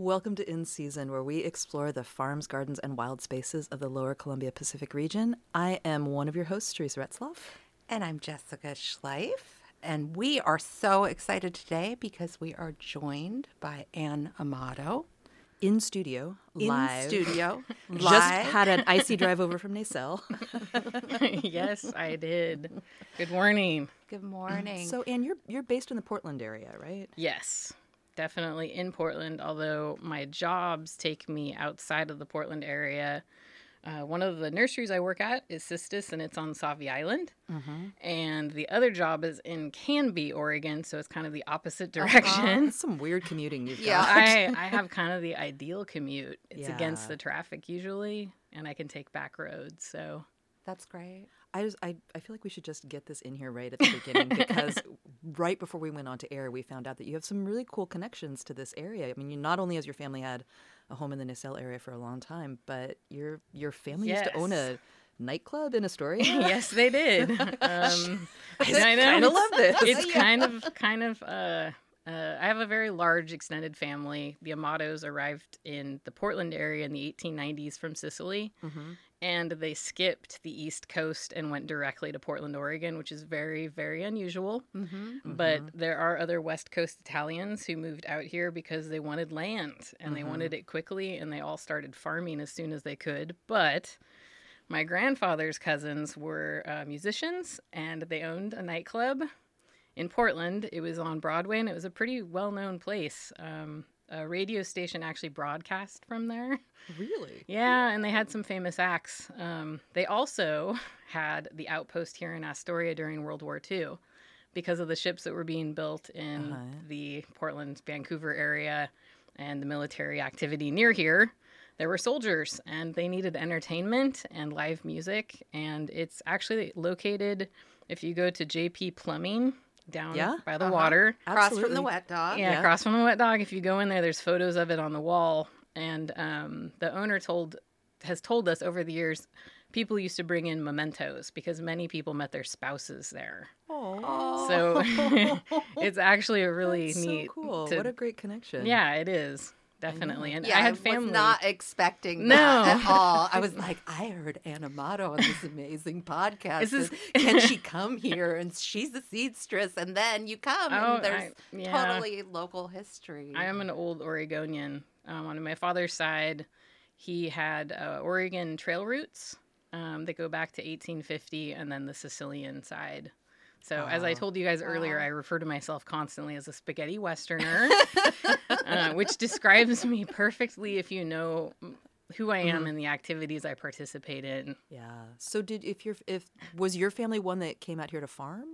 Welcome to In Season, where we explore the farms, gardens, and wild spaces of the lower Columbia Pacific region. I am one of your hosts, Teresa Retzloff. And I'm Jessica Schleif. And we are so excited today because we are joined by Anne Amato. In studio, live. In studio, Just had an icy drive over from Naselle. yes, I did. Good morning. Good morning. So, Anne, you're you're based in the Portland area, right? Yes, definitely in Portland, although my jobs take me outside of the Portland area. Uh, one of the nurseries I work at is Cistus, and it's on Sauvie Island. And the other job is in Canby, Oregon, so it's kind of the opposite direction. That's some weird commuting you've Yeah. got. I, I have kind of the ideal commute. It's against the traffic usually, and I can take back roads. So That's great. I just I, I feel like we should just get this in here right at the beginning because right before we went on to air, we found out that you have some really cool connections to this area. I mean, you not only has your family had a home in the Naselle area for a long time, but your your family used to own a nightclub in Astoria. yes, they did. Um, I kind of love this. it's kind of kind of uh, uh, I have a very large extended family. The Amatos arrived in the Portland area in the 1890s from Sicily, Mhm. And they skipped the East Coast and went directly to Portland, Oregon, which is very very unusual. Mm-hmm. But there are other West Coast Italians who moved out here because they wanted land and they wanted it quickly, and they all started farming as soon as they could. But my grandfather's cousins were uh, musicians and they owned a nightclub in Portland. It was on Broadway and it was a pretty well known place. Um, a radio station actually broadcast from there. really. Yeah, and they had some famous acts. Um, they also had the outpost here in Astoria during World War II because of the ships that were being built in Uh-huh. the Portland, Vancouver area and the military activity near here. There were soldiers and they needed entertainment and live music. And it's actually located, if you go to JP Plumbing down Yeah, by the uh-huh. water, Across from the wet dog. yeah, Yeah. across from the wet dog. If you go in there, there's photos of it on the wall, and um, the owner told has told us over the years, people used to bring in mementos because many people met their spouses there. Oh, So it's actually a really that's neat. so cool. to- what a great connection. yeah, it is definitely, and Yeah, I had was family. not expecting No. that at all. I was like, I heard Amato on this amazing podcast. This is- Can she come here? And she's a seedstress, and then you come, Oh, and there's I- yeah. totally local history. I am an old Oregonian. Um, on my father's side, he had uh, Oregon trail routes um, that go back to 1850, and then the Sicilian side. So, as I told you guys earlier. I refer to myself constantly as a spaghetti westerner, uh, which describes me perfectly if you know who I am and the activities I participate in. Yeah. So did if your if was your family one that came out here to farm?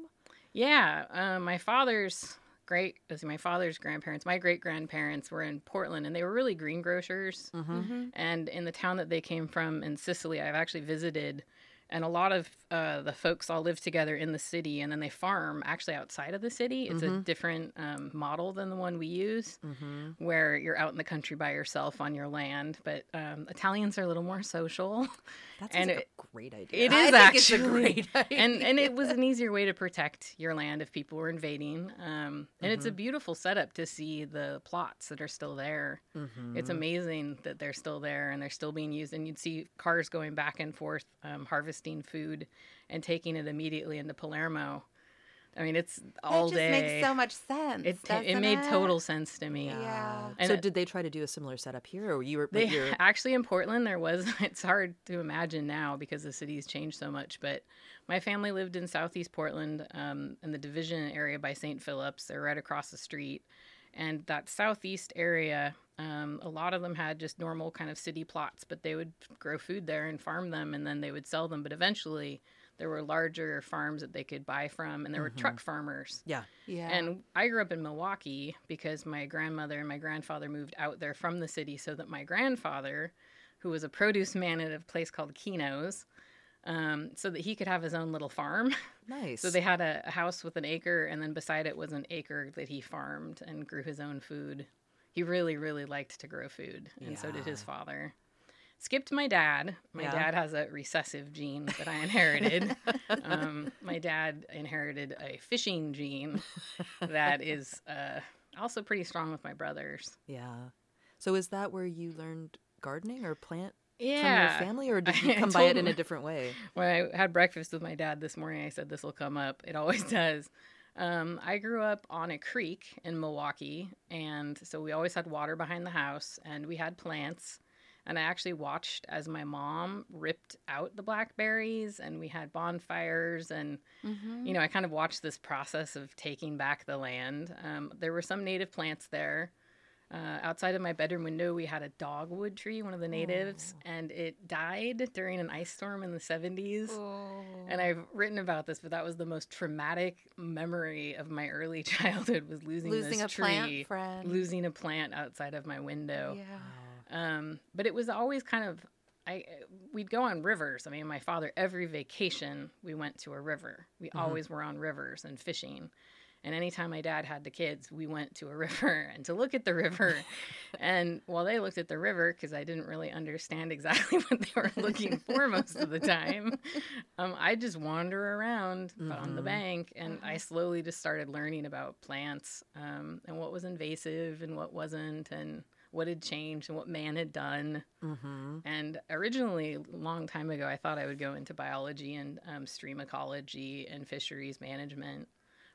Yeah, uh, my father's great, my father's grandparents, my great grandparents were in Portland, and they were really greengrocers. Mhm. And in the town that they came from in Sicily, I've actually visited, and a lot of uh, the folks all live together in the city, and then they farm actually outside of the city. It's a different um, model than the one we use, Mm-hmm. where you're out in the country by yourself on your land. But um, Italians are a little more social. that's And like it- a great idea. it is I think actually it's a great idea. and and it was an easier way to protect your land if people were invading. Um, and it's a beautiful setup to see the plots that are still there. Mhm. It's amazing that they're still there and they're still being used. And you'd see cars going back and forth, um, harvesting food and taking it immediately into Palermo. I mean, it's all it just day. makes so much sense. it, it made it? total sense to me. Yeah. And so it- did they try to do a similar setup here, or you were? They you're, actually in Portland there was it's hard to imagine now because the city's changed so much. But my family lived in southeast Portland, um, in the Division area by St. Philip's. They're right across the street, and that southeast area, um, a lot of them had just normal kind of city plots, but they would grow food there and farm them, and then they would sell them. But eventually, there were larger farms that they could buy from, and there were truck farmers. yeah. Yeah. And I grew up in Milwaukie because my grandmother and my grandfather moved out there from the city so that my grandfather, who was a produce man at a place called Keno's, um, so that he could have his own little farm. Nice. So they had a, a house with an acre, and then beside it was an acre that he farmed and grew his own food. He really, really liked to grow food, and so did his father. Skipped my dad. My Yeah. dad has a recessive gene that I inherited. um, my dad inherited a fishing gene that is uh, also pretty strong with my brothers. Yeah. So is that where you learned gardening or plant Yeah. from your family, or did you come by it in a different way? when I had breakfast with my dad this morning, I said this will come up. It always does. Um, I grew up on a creek in Milwaukie, and so we always had water behind the house, and we had plants. And I actually watched as my mom ripped out the blackberries, and we had bonfires, and Mm-hmm. you know, I kind of watched this process of taking back the land. Um, there were some native plants there. Uh, outside of my bedroom window, we had a dogwood tree, one of the natives, and it died during an ice storm in the 70s. Oh. And I've written about this, but that was the most traumatic memory of my early childhood was losing, Losing this a plant tree, friend. losing a plant outside of my window. Yeah. Um, but it was always kind of I we'd go on rivers. I mean, my father every vacation we went to a river. We always were on rivers and fishing. And anytime my dad had the kids, we went to a river and to look at the river. and while they looked at the river, because I didn't really understand exactly what they were looking for most of the time, um, I just wander around on the Mhm. bank and I slowly just started learning about plants um, and what was invasive and what wasn't and what had changed and what man had done. Mm-hmm. And originally, a long time ago, I thought I would go into biology and um, stream ecology and fisheries management,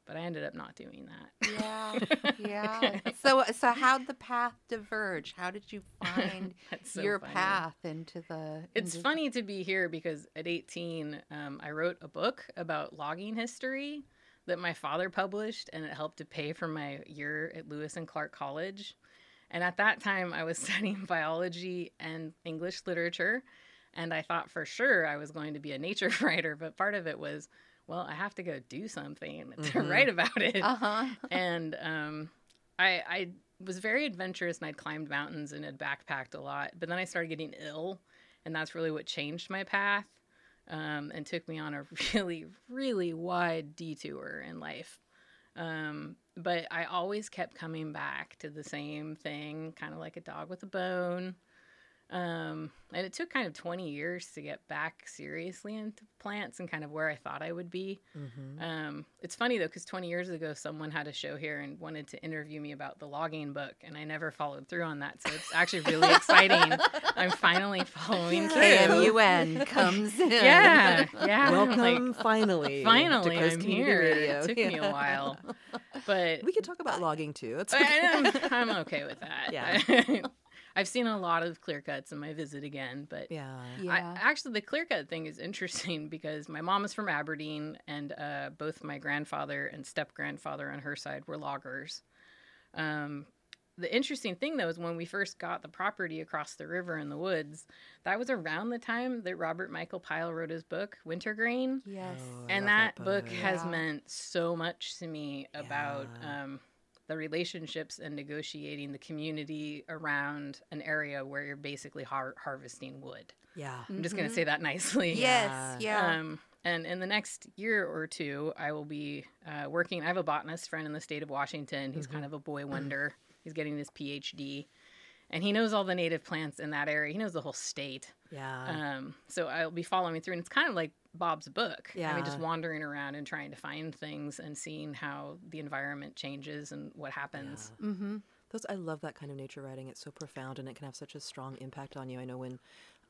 but I ended up not doing that. Yeah, yeah. So, so how'd the path diverge? How did you find so your funny. path into the? It's into- funny to be here because at 18, um, I wrote a book about logging history that my father published, and it helped to pay for my year at Lewis and Clark College. And at that time, I was studying biology and English literature, and I thought for sure I was going to be a nature writer. But part of it was, well, I have to go do something to Mhm. write about it Uh-huh. and um, I, I was very adventurous and I'd climbed mountains and had backpacked a lot. But then I started getting ill, and that's really what changed my path um, and took me on a really, really wide detour in life. Um, but I always kept coming back to the same thing, kind of like a dog with a bone. Um, and it took kind of 20 years to get back seriously into plants and kind of where I thought I would be. Mm-hmm. Um, it's funny though, because 20 years ago, someone had a show here and wanted to interview me about the logging book, and I never followed through on that. So it's actually really exciting. I'm finally following through. KMUN comes in. Yeah, yeah. Welcome, Like, finally. finally, to I'm here. Radio. It took me a while, but We could talk about logging too. It's I- okay. I'm, I'm okay with that. Yeah. I've seen a lot of clear cuts in my visit again, but yeah. Yeah. I, actually, the clear cut thing is interesting because my mom is from Aberdeen, and uh, both my grandfather and step grandfather on her side were loggers. Um, the interesting thing, though, is when we first got the property across the river in the woods, that was around the time that Robert Michael Pyle wrote his book, Wintergreen. yes. Oh, and love that, book, has Yeah. meant so much to me about Yeah. um, the relationships and negotiating the community around an area where you're basically har- harvesting wood. Yeah. I'm just going to say that nicely. Yes. Yeah. Um, and in the next year or two, I will be uh, working. I have a botanist friend in the state of Washington. He's kind of a boy wonder. He's getting his PhD, and he knows all the native plants in that area. He knows the whole state. Yeah. Um, so I'll be following through, and it's kind of like Bob's book. I mean, just wandering around and trying to find things and seeing how the environment changes and what happens. mm-hmm. Those I love that kind of nature writing. It's so profound and it can have such a strong impact on you. I know when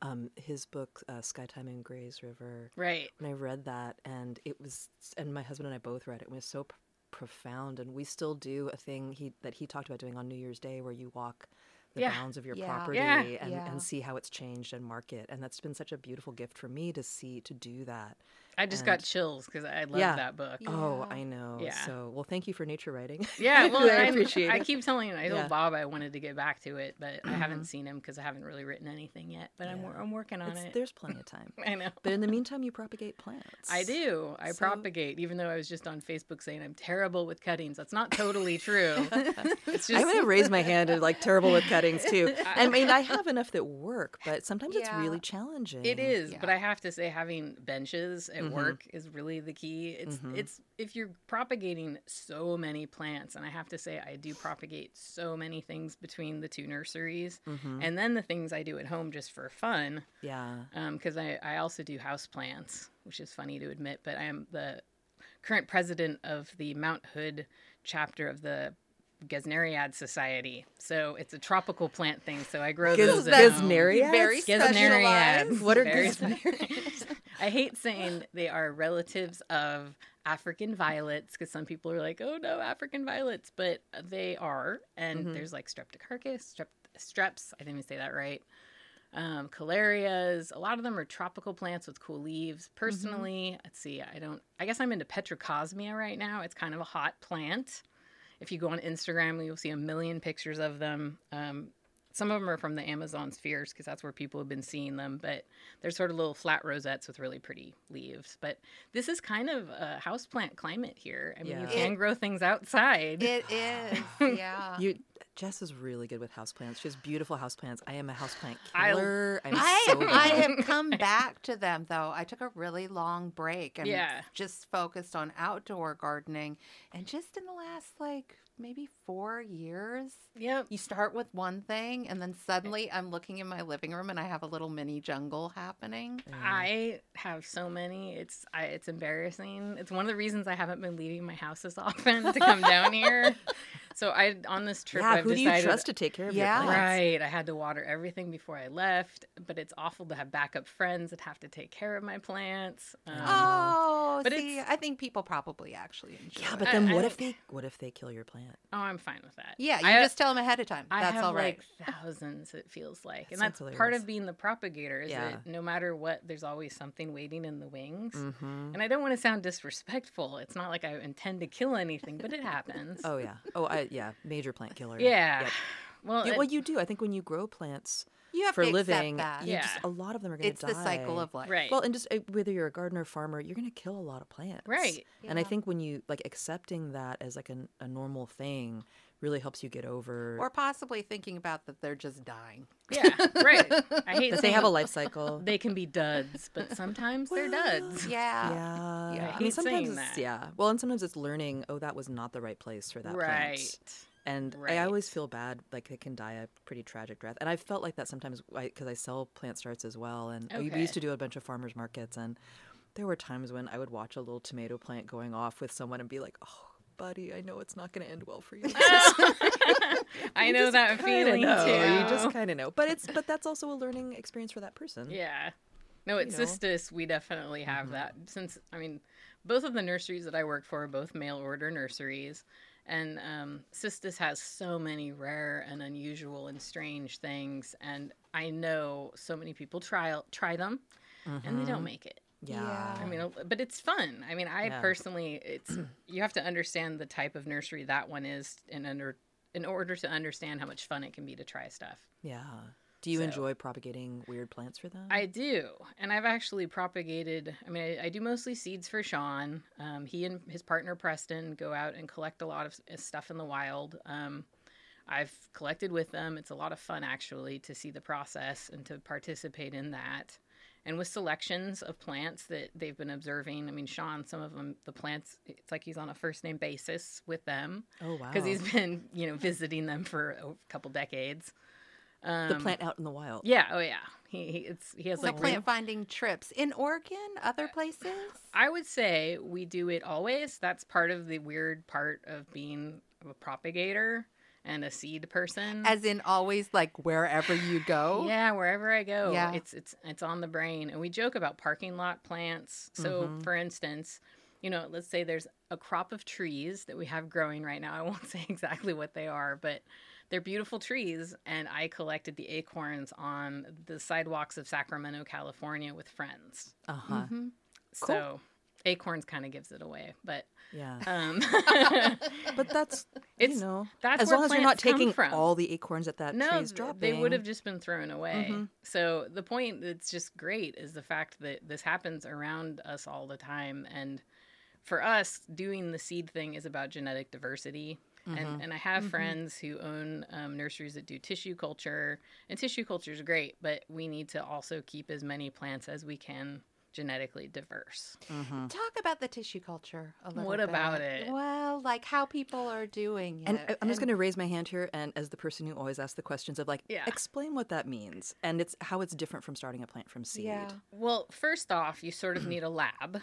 um, his book uh, Skytime in Gray's River, Right. when I read that, and it was, and my husband and I both read it. It was so p- profound, and we still do a thing he that he talked about doing on New Year's Day, where you walk the Yeah. bounds of your Yeah. property Yeah. and, Yeah. and see how it's changed and market. And that's been such a beautiful gift for me to see to do that. I just got chills because I love Yeah. that book. Oh, I know. Yeah. So, well, thank you for nature writing. Yeah, well, I I, appreciate I it. keep telling him. I told Yeah. Bob I wanted to get back to it, but I haven't Mhm. seen him because I haven't really written anything yet. But I'm. I'm working on It's- it. There's plenty of time. I know. But in the meantime, you propagate plants. I do. I So- propagate, even though I was just on Facebook saying I'm terrible with cuttings. That's not totally true. it's just I'm going to raise my hand and like terrible with cuttings too. I mean, I have enough that work, but sometimes it's really challenging. It is, but I have to say having benches at Mhm. work is really the key. It's Mhm. it's if you're propagating so many plants, and I have to say I do propagate so many things between the two nurseries, hmm and then the things I do at home just for fun. Yeah. because I, I also do house plants, which is funny to admit, but I am the current president of the Mount Hood chapter of the Gesneriad Society. So it's a tropical plant thing. So I grow Ges- those. Gesneriads? Very Gesneriads. What are Gesneriads? I hate saying they are relatives of African violets because some people are like, oh no, African violets, but they are. And Mhm. there's like streptocarpus, strep, streps. I didn't even say that right. Um, kohlerias. A lot of them are tropical plants with cool leaves. Personally, let's see. I don't. I guess I'm into petrocosmea right now. It's kind of a hot plant. If you go on Instagram, you'll see a million pictures of them. Um, some of them are from the Amazon spheres because that's where people have been seeing them. But they're sort of little flat rosettes with really pretty leaves. But this is kind of a houseplant climate here. I mean, you Yeah. can grow things outside. It is, yeah. You, Jess is really good with houseplants. She has beautiful houseplants. I am a houseplant killer. I'm I, so bad. I have come back to them though. I took a really long break and Yeah. just focused on outdoor gardening. And just in the last like maybe four years, yep. you start with one thing and then suddenly I'm looking in my living room and I have a little mini jungle happening. I have so many. It's I, it's embarrassing. It's one of the reasons I haven't been leaving my house as often to come down here. So I on this trip yeah, I've who do you trust to take care of Yeah. your plants? Right. I had to water everything before I left, but it's awful to have backup friends that have to take care of my plants. Um, Oh, but see, I think people probably actually enjoy it. Yeah, it. but then I what don't- if they what if they kill your plant? Oh, I'm fine with that. yeah, you I, just tell them ahead of time. I That's have all right. like thousands. It feels like, That and that's part of being the propagator. Is Yeah. that no matter what, there's always something waiting in the wings. Mm-hmm. And I don't want to sound disrespectful. It's not like I intend to kill anything, but it happens. Oh yeah. Oh I yeah. Major plant killer. yeah. Yep. Well, You, it- well, you do. I think when you grow plants you have for to a living, that. you just Yeah. a lot of them are going to die. It's die. the cycle of life. right. Well, and just uh, whether you're a gardener, or farmer, you're going to kill a lot of plants. Right. And I think when you like accepting that as like an, a normal thing really helps you get over Or possibly thinking about that they're just dying. yeah, right. I hate that they have a life cycle. They can be duds, but sometimes they're duds. Yeah. yeah. Yeah. I I hate mean, sometimes saying that. yeah. Well, and sometimes it's learning. Oh, that was not the right place for that Right. plant. And I always feel bad, like it can die a pretty tragic death. And I've felt like that sometimes because I, sell plant starts as well. And we used to do a bunch of farmers markets, and there were times when I would watch a little tomato plant going off with someone and be like, "Oh, buddy, I know it's not going to end well for you." I You know that feeling know. too. You just kind of know, but it's but that's also a learning experience for that person. Yeah. No, at know. Cistus, we definitely have mm-hmm. that. Since, I mean, both of the nurseries that I work for are both mail order nurseries. And um, Cistus has so many rare and unusual and strange things. And I know so many people try, try them and they don't make it. Yeah. Yeah. I mean, uh, but it's fun. I mean, I Yeah. personally, it's you have to understand the type of nursery that one is in under in order to understand how much fun it can be to try stuff. Yeah. Do you So- enjoy propagating weird plants for them? I do, and I've actually propagated. I mean, I, I do mostly seeds for Sean. Um, he and his partner Preston go out and collect a lot of stuff in the wild. Um, I've collected with them. It's a lot of fun actually to see the process and to participate in that. And with selections of plants that they've been observing, I mean, Sean, some of them, the plants, it's like he's on a first name basis with them oh wow. because he's been, you know, visiting them for a couple decades. Um, the plant out in the wild. Yeah. Oh, yeah. He, he it's he has So like plant real- finding trips in Oregon, other places. I would say we do it always. That's part of the weird part of being a propagator and a seed person. As in always like wherever you go. yeah, wherever I go, Yeah. it's it's it's on the brain. And we joke about parking lot plants. So, Mhm. for instance, you know, let's say there's a crop of trees that we have growing right now. I won't say exactly what they are, but they're beautiful trees. And I collected the acorns on the sidewalks of Sacramento, California, with friends. Uh huh. Mhm. Cool. So, acorns kind of gives it away, but Yeah. um, But that's It's- you know that's as long as you're not taking from. all the acorns that that no, tree's dropping. they would have just been thrown away. Mhm. So the point that's just great is the fact that this happens around us all the time, and for us, doing the seed thing is about genetic diversity. Mm-hmm. And, and I have Mhm. friends who own um, nurseries that do tissue culture, and tissue culture is great, but we need to also keep as many plants as we can genetically diverse. Mhm. Talk about the tissue culture a little What bit. about it? Well, like how people are doing it. And I- I'm just going to raise my hand here, and as the person who always asks the questions of like, Yeah. explain what that means, and it's how it's different from starting a plant from seed. Yeah. Well, first off, you sort of need a lab.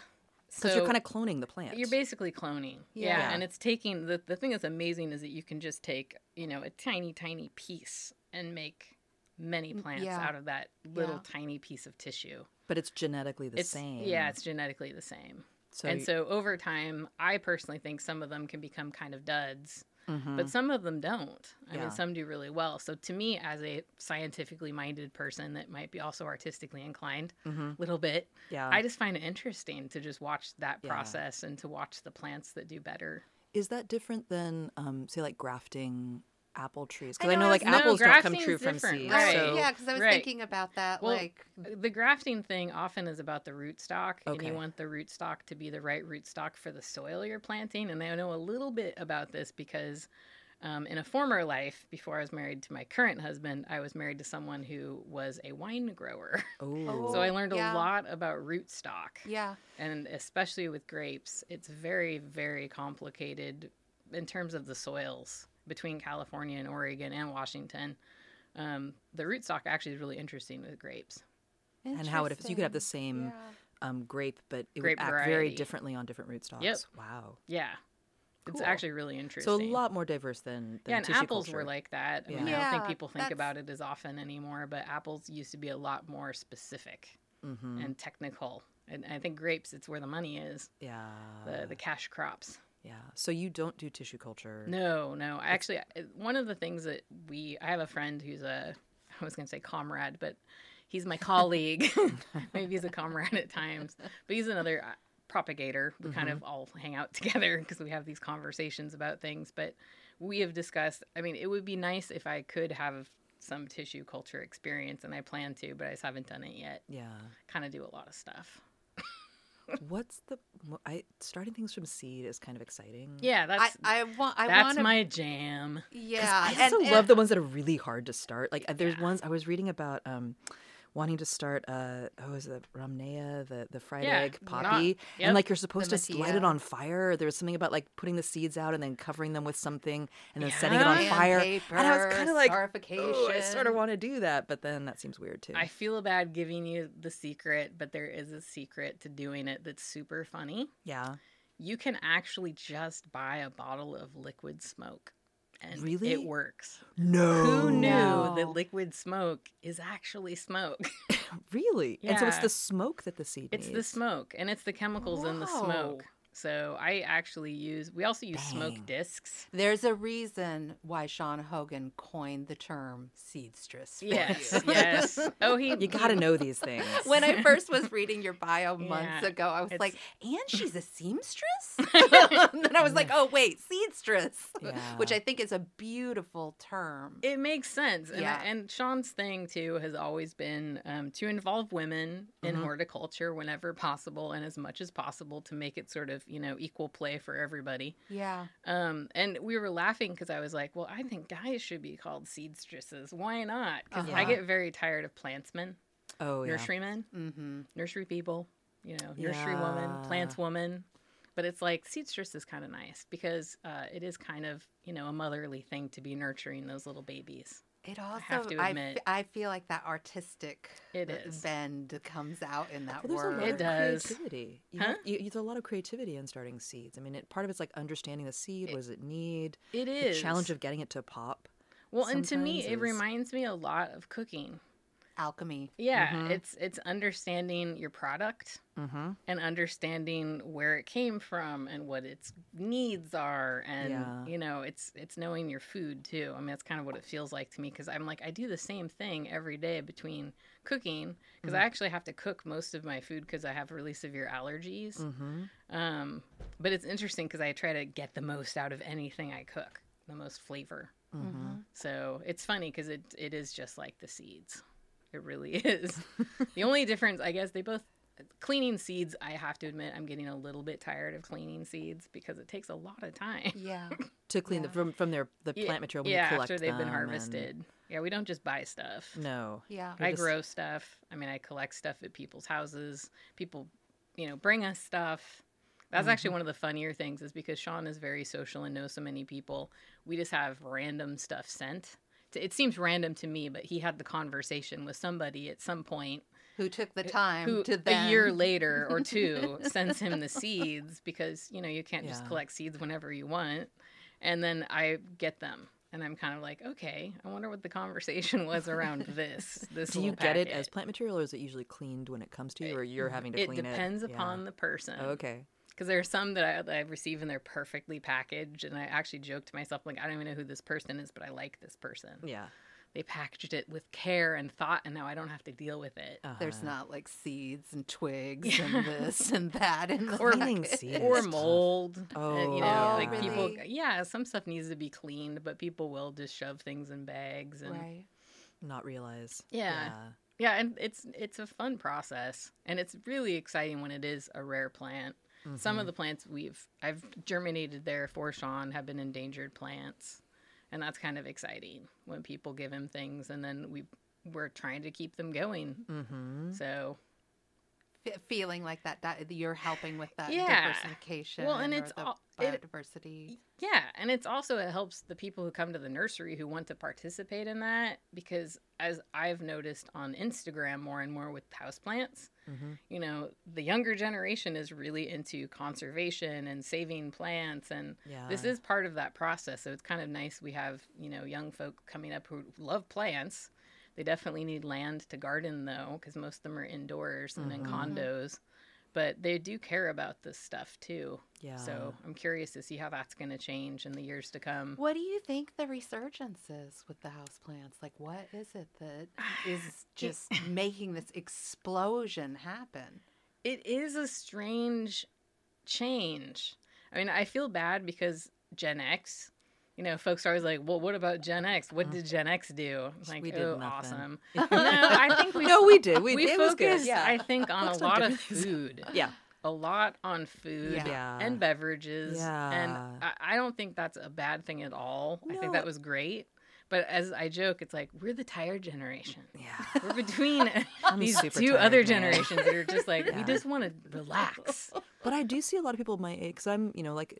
Because you're kind of cloning the plant. You're basically cloning. Yeah. Yeah. And it's taking the the thing that's amazing is that you can just take, you know, a tiny, tiny piece and make many plants yeah. out of that little Yeah. tiny piece of tissue. but it's genetically the it's same. yeah, it's genetically the same. So and y- so over time, I personally think some of them can become kind of duds, Mhm. but some of them don't. I Yeah. mean, some do really well. So to me, as a scientifically minded person that might be also artistically inclined a Mhm. little bit, yeah. I just find it interesting to just watch that Yeah. process and to watch the plants that do better. Is that different than, um, say, like grafting apple trees? Because I, know, know, like no, apples don't come true from different, seeds. right. So yeah, because I was right. thinking about that. Well, like, The grafting thing often is about the rootstock, and Okay. you want the rootstock to be the right rootstock for the soil you're planting. And I know a little bit about this because um, in a former life, before I was married to my current husband, I was married to someone who was a wine grower. oh, so I learned yeah. a lot about rootstock. yeah, and especially with grapes, it's very, very complicated in terms of the soils between California and Oregon and Washington. Um, the rootstock actually is really interesting with grapes. and how it so you could have the same Yeah. um, grape, but it Grape would act very differently on different rootstocks. Yep. Wow. Yeah, it's actually really interesting. So a lot more diverse than, than yeah, and tissue apples culture. were like that. I mean, Yeah. I don't think people think that's- about it as often anymore, but apples used to be a lot more specific Mhm. and technical. And I think grapes, it's where the money is, yeah, the the cash crops. Yeah. So you don't do tissue culture. No, no. I Actually, one of the things that we, I have a friend who's a, I was going to say comrade, but he's my colleague. Maybe he's a comrade at times, but he's another uh, propagator. We kind of all hang out together because we have these conversations about things. But we have discussed, I mean, it would be nice if I could have some tissue culture experience, and I plan to, but I just haven't done it yet. Yeah. Kind of do a lot of stuff. What's the? I starting things from seed is kind of exciting. Yeah, that's I want. I that's want to. my jam. Yeah, I also love the ones that are really hard to start. Like uh, there's Yeah. ones I was reading about um wanting to start uh oh is it Romneya the the fried Yeah, egg not- poppy yep. and like you're supposed to The light it on fire there was something about like putting the seeds out and then covering them with something and then setting it on Yeah. fire Sandpaper, and I was kind of like oh, I sort of want to do that but then that seems weird too I feel bad giving you the secret, but there is a secret to doing it that's super funny. yeah You can actually just buy a bottle of liquid smoke. And Really? it works. no Who knew No. that liquid smoke is actually smoke? really and so it's the smoke that the seed it's the smoke and it's the chemicals in the smoke. So I actually use we also use Dang. smoke discs. There's a reason why Sean Hogan coined the term seedstress. Yes, yes. Oh, he you got to know these things when I first was reading your bio months Yeah, ago, I was it's- like, and she's a seamstress? and then I was like, oh, wait, seedstress, which I think is a beautiful term. It makes sense. And, Yeah. and Sean's thing, too, has always been um, to involve women in Mhm. horticulture whenever possible and as much as possible to make it sort of, you know, equal play for everybody. yeah. Um, and we were laughing because I was like, well, I think guys should be called seedstresses. Why not? Because I Uh-huh. get very tired of plantsmen, oh yeah nurserymen, Mm-hmm. nursery people, you know, nursery woman, Yeah. plants woman. But it's like seedstress is kind of nice because uh, it is kind of, you know, a motherly thing to be nurturing those little babies. It also, have to I, admit. f- I feel like that artistic It uh, bend comes out in that Well, there's a word. lot It of does. creativity. You Huh? have, you, there's a lot of creativity in starting seeds. I mean, it, part of it's like understanding the seed. What does it need? It is The challenge of getting it to pop. Well, and to me, sometimes it is- reminds me a lot of cooking. Alchemy. Yeah, Mhm. it's it's understanding your product Mm-hmm. and understanding where it came from and what its needs are, and Yeah. you know, it's it's knowing your food too. I mean, that's kind of what it feels like to me because I'm like I do the same thing every day between cooking because Mm-hmm. I actually have to cook most of my food because I have really severe allergies. Mm-hmm. Um, but it's interesting because I try to get the most out of anything I cook, the most flavor. Mm-hmm. So it's funny because it it is just like the seeds. It really is. the only difference, I guess, they both cleaning seeds. I have to admit, I'm getting a little bit tired of cleaning seeds because it takes a lot of time. Yeah. To clean the from from their the Yeah, plant material when yeah, you collect after they've been them and- harvested. Yeah, we don't just buy stuff. No. Yeah. You're I just- grow stuff. I mean, I collect stuff at people's houses. People, you know, bring us stuff. That's Mm-hmm. actually one of the funnier things is because Sean is very social and knows so many people. We just have random stuff sent. T- It seems random to me, but he had the conversation with somebody at some point Who took the time who to then a year later or two sends him the seeds because you know you can't just collect seeds whenever you want and then i get them and i'm kind of like okay i wonder what the conversation was around this this Do you little get it as plant material, or is it usually cleaned when it comes to you, or you're having to it clean it? depends Yeah. upon the person Okay. Because there are some that I, that I receive and they're perfectly packaged and i actually joke to myself like i don't even know who this person is but i like this person Yeah. they packaged it with care and thought and now i don't have to deal with it There's Uh-huh. not like seeds and twigs and this and that and the Or cleaning seeds. or mold. uh, Oh, you know, yeah. like people. really? Yeah, some stuff needs to be cleaned, but people will just shove things in bags and Right. Not realize. Yeah. yeah, and it's it's a fun process, and it's really exciting when it is a rare plant. Some Mm-hmm. of the plants we've I've germinated there for Sean have been endangered plants, and that's kind of exciting when people give him things, and then we we're trying to keep them going. Mm-hmm. So feeling like that, that you're helping with that Yeah. diversification. Well, and it's the all- it- biodiversity. Yeah, and it's also it helps the people who come to the nursery who want to participate in that because as I've noticed on Instagram more and more with houseplants, Mhm. you know, the younger generation is really into conservation and saving plants and Yeah. this is part of that process. So it's kind of nice we have, you know, young folk coming up who love plants. They definitely need land to garden though because most of them are indoors and in Mhm. condos. But they do care about this stuff too. Yeah. So I'm curious to see how that's going to change in the years to come. What do you think the resurgence is with the houseplants? Like, what is it that is just making this explosion happen? It is a strange change. I mean, I feel bad because Gen X, you know, folks are always like, well, what about Gen X? What mm. did Gen X do? I'm like, We did oh, nothing." awesome. no, I think we no, we did. We, we it was good. focused, Yeah. I think, on a lot of food. yeah. A lot on food Yeah. and beverages. And Yeah. I, I don't think that's a bad thing at all. I think that was great. But as I joke, it's like we're the tired generation. Yeah. We're between these two other man. generations that are just like, we just want to relax. But I do see a lot of people my age because I'm, you know, like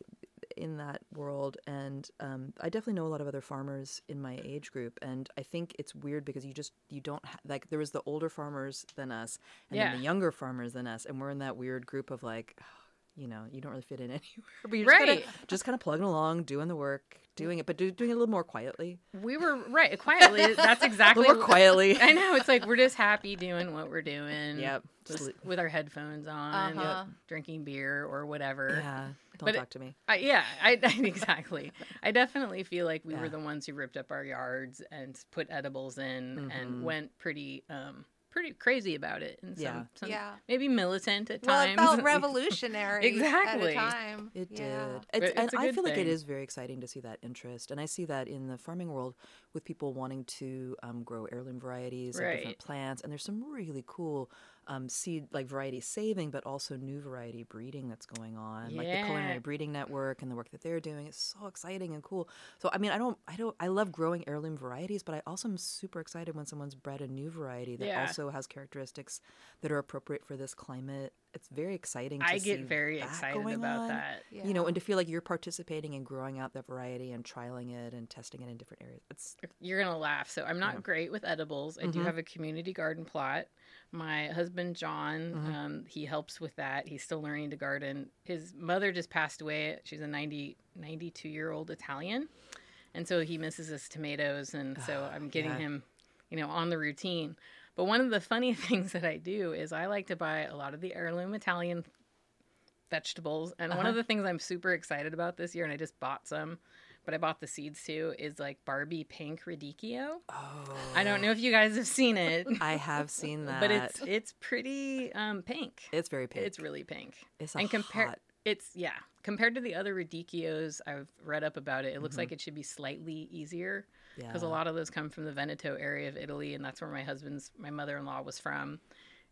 in that world, and um, I definitely know a lot of other farmers in my age group, and I think it's weird because you just you don't ha- like there was the older farmers than us, and then the younger farmers than us, and we're in that weird group of like. You know, you don't really fit in anywhere, but you're just, Right. kinda, just kind of plugging along, doing the work, doing it, but do, doing it a little more quietly. We were right quietly. That's exactly more quietly. I know. It's like we're just happy doing what we're doing. Yep. Just Just- with our headphones on, Uh-huh. drinking beer or whatever. Yeah, don't But it- talk to me. I, yeah, I, exactly. I definitely feel like we Yeah. were the ones who ripped up our yards and put edibles in and Mhm. went pretty, um, pretty crazy about it. And some, Yeah. some Yeah. maybe militant at Well, it felt revolutionary Exactly. at a time. It Yeah. did. But It's, and it's a I good feel like it is very exciting to see that interest. And I see that in the farming world with people wanting to um, grow heirloom varieties of Right. different plants. And there's some really cool um, seed, like variety saving, but also new variety breeding that's going on. Like the Culinary Breeding Network and the work that they're doing is so exciting and cool. So, I mean, I don't, I don't, I love growing heirloom varieties, but I also am super excited when someone's bred a new variety that Yeah. also has characteristics that are appropriate for this climate. It's very exciting. To I get see very that excited going about on that. you know, and to feel like you're participating in growing out that variety and trialing it and testing it in different areas. It's You're gonna laugh. So I'm not Yeah. great with edibles. I do Mhm. have a community garden plot. My husband John, Mhm. um, he helps with that. He's still learning to garden. His mother just passed away. She's a 90, 92 year old Italian, and so he misses his tomatoes. And so I'm getting Yeah. him, you know, on the routine. But one of the funny things that I do is I like to buy a lot of the heirloom Italian vegetables. And one Uh-huh. of the things I'm super excited about this year, and I just bought some, but I bought the seeds too, is like Barbie pink radicchio. oh, I don't know if you guys have seen it, I have seen that, but it's it's pretty um, pink. it's very pink. It's really pink. It's and compare hot. it's yeah compared to the other radicchios I've read up about it. It looks Mhm. like it should be slightly easier Yeah. because a lot of those come from the Veneto area of Italy, and that's where my husband's my mother in law was from,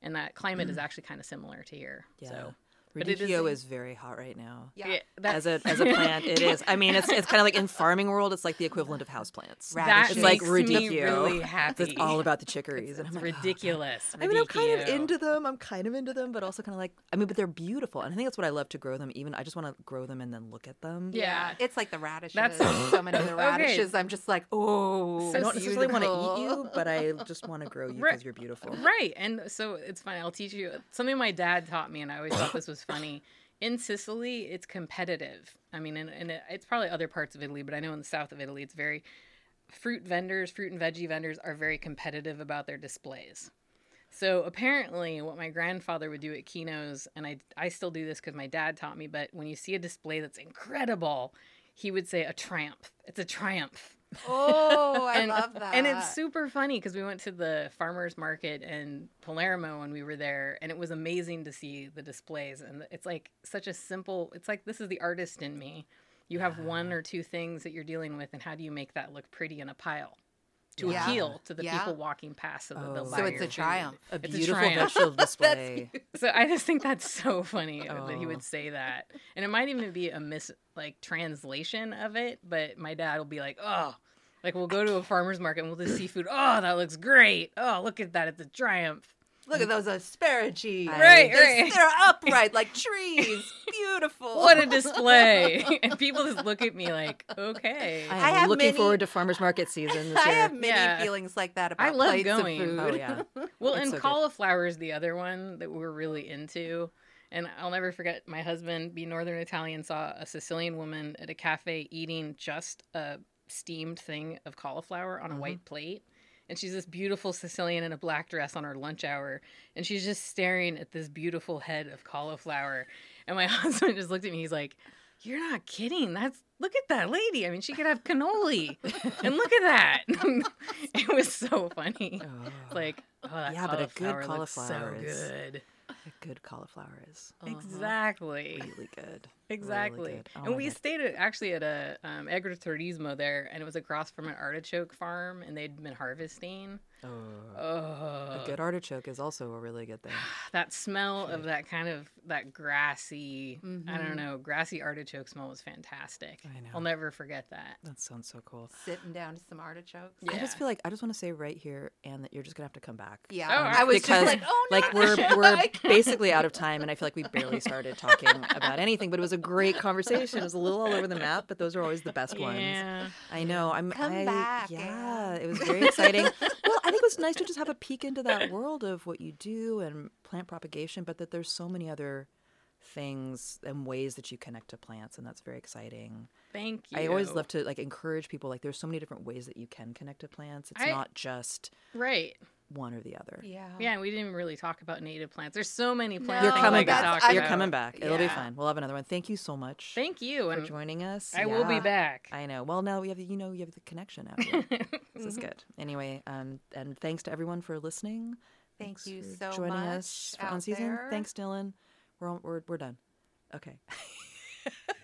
and that climate is actually kind of similar to here. Yeah. So But it is Radicchio a- is very hot right now. Yeah. Yeah, As a as a plant, it is. I mean, it's it's kind of like in farming world, it's like the equivalent of houseplants. Right. that It's like makes me radicchio. really happy. It's all about the chicories, and It's I'm like, oh, ridiculous. I mean, I'm kind of into them. I'm kind of into them, but also kind of like, I mean, but they're beautiful, and I think that's what I love to grow them. Even I just want to grow them and then look at them. Yeah. It's like the radishes. That's- so many of the Okay. radishes. I'm just like, oh, I don't necessarily want to eat you, but I just want to grow you Right. because you're beautiful. Right. And so it's funny. I'll teach you something my dad taught me, and I always thought this was funny. In Sicily, it's competitive. I mean, and, and it, it's probably other parts of Italy, but I know in the south of Italy, it's very fruit vendors, fruit and veggie vendors are very competitive about their displays. So apparently, what my grandfather would do at Kino's, and I I still do this because my dad taught me. But when you see a display that's incredible, he would say a triumph. It's a triumph. Oh, I and, love that. And it's super funny because we went to the farmers market in Palermo when we were there, and it was amazing to see the displays. And it's like such a simple. It's like this is the artist in me. You have one or two things that you're dealing with, and how do you make that look pretty in a pile to Yeah. appeal to the Yeah. people walking past so that they'll Oh. buy so it's a food? triumph. A It's a beautiful triumph. vegetable display. So I just think that's so funny that he Oh. would say that, and it might even be a mis like translation of it. But my dad will be like, "Oh, like we'll go to a farmer's market and we'll just see food. Oh, that looks great. Oh, look at that, it's a triumph. Look at those asparagus. Right, They're, right. they're upright like trees. Beautiful. What a display!" and people just look at me like, "Okay." I am I looking many- forward to farmers market season this I have many Yeah. feelings like that about I love plates going. of food. Oh yeah. Well, It's and so good. cauliflower is the other one that we're really into. And I'll never forget my husband, being Northern Italian, saw a Sicilian woman at a cafe eating just a steamed thing of cauliflower on a Mm-hmm. white plate. And she's this beautiful Sicilian in a black dress on her lunch hour. And she's just staring at this beautiful head of cauliflower. And my husband just looked at me. He's like, You're not kidding. That's look at that lady. I mean, she could have cannoli. and look at that. it was so funny. Oh, Like, oh, that Yeah, but a good cauliflower so is- good. A good cauliflower is Exactly. really good. Exactly. good. Oh and we God. stayed at, actually at a um, agriturismo there, and it was across from an artichoke farm, and they'd been harvesting. Oh. Oh, A good artichoke is also a really good thing. that smell of that kind of that grassy, I Mm-hmm. don't know, grassy artichoke smell was fantastic. I know. I'll never forget that. That sounds so cool. Sitting down to some artichokes. Yeah. I just feel like I just want to say right here, and that you're just gonna have to come back. Yeah, Oh, I was because just like, oh no, like we're we're Like- basically out of time, and I feel like we barely started talking about anything. But it was a great conversation. It was a little all over the map, but those are always the best ones. Yeah. I know. I'm. Come I, back, Yeah, it was very exciting. well, I think it was nice to just have a peek into that world of what you do and plant propagation, but that there's so many other things and ways that you connect to plants, and that's very exciting. Thank you. I always love to like encourage people. Like, there's so many different ways that you can connect to plants. It's I- not just Right. One or the other. yeah, Yeah, and we didn't really talk about native plants. There's so many plants. You're coming back. I- You're coming back. It'll be Yeah. fine. We'll have another one. Thank you so much Thank you, for and joining us. I will be back. I know. Well, now we have you know you have the connection out here. this is good. Anyway, um, and thanks to everyone for listening. Thank Thanks you for so joining much us for, on season. there. Thanks, Dylan. We're on, we're we're done. Okay.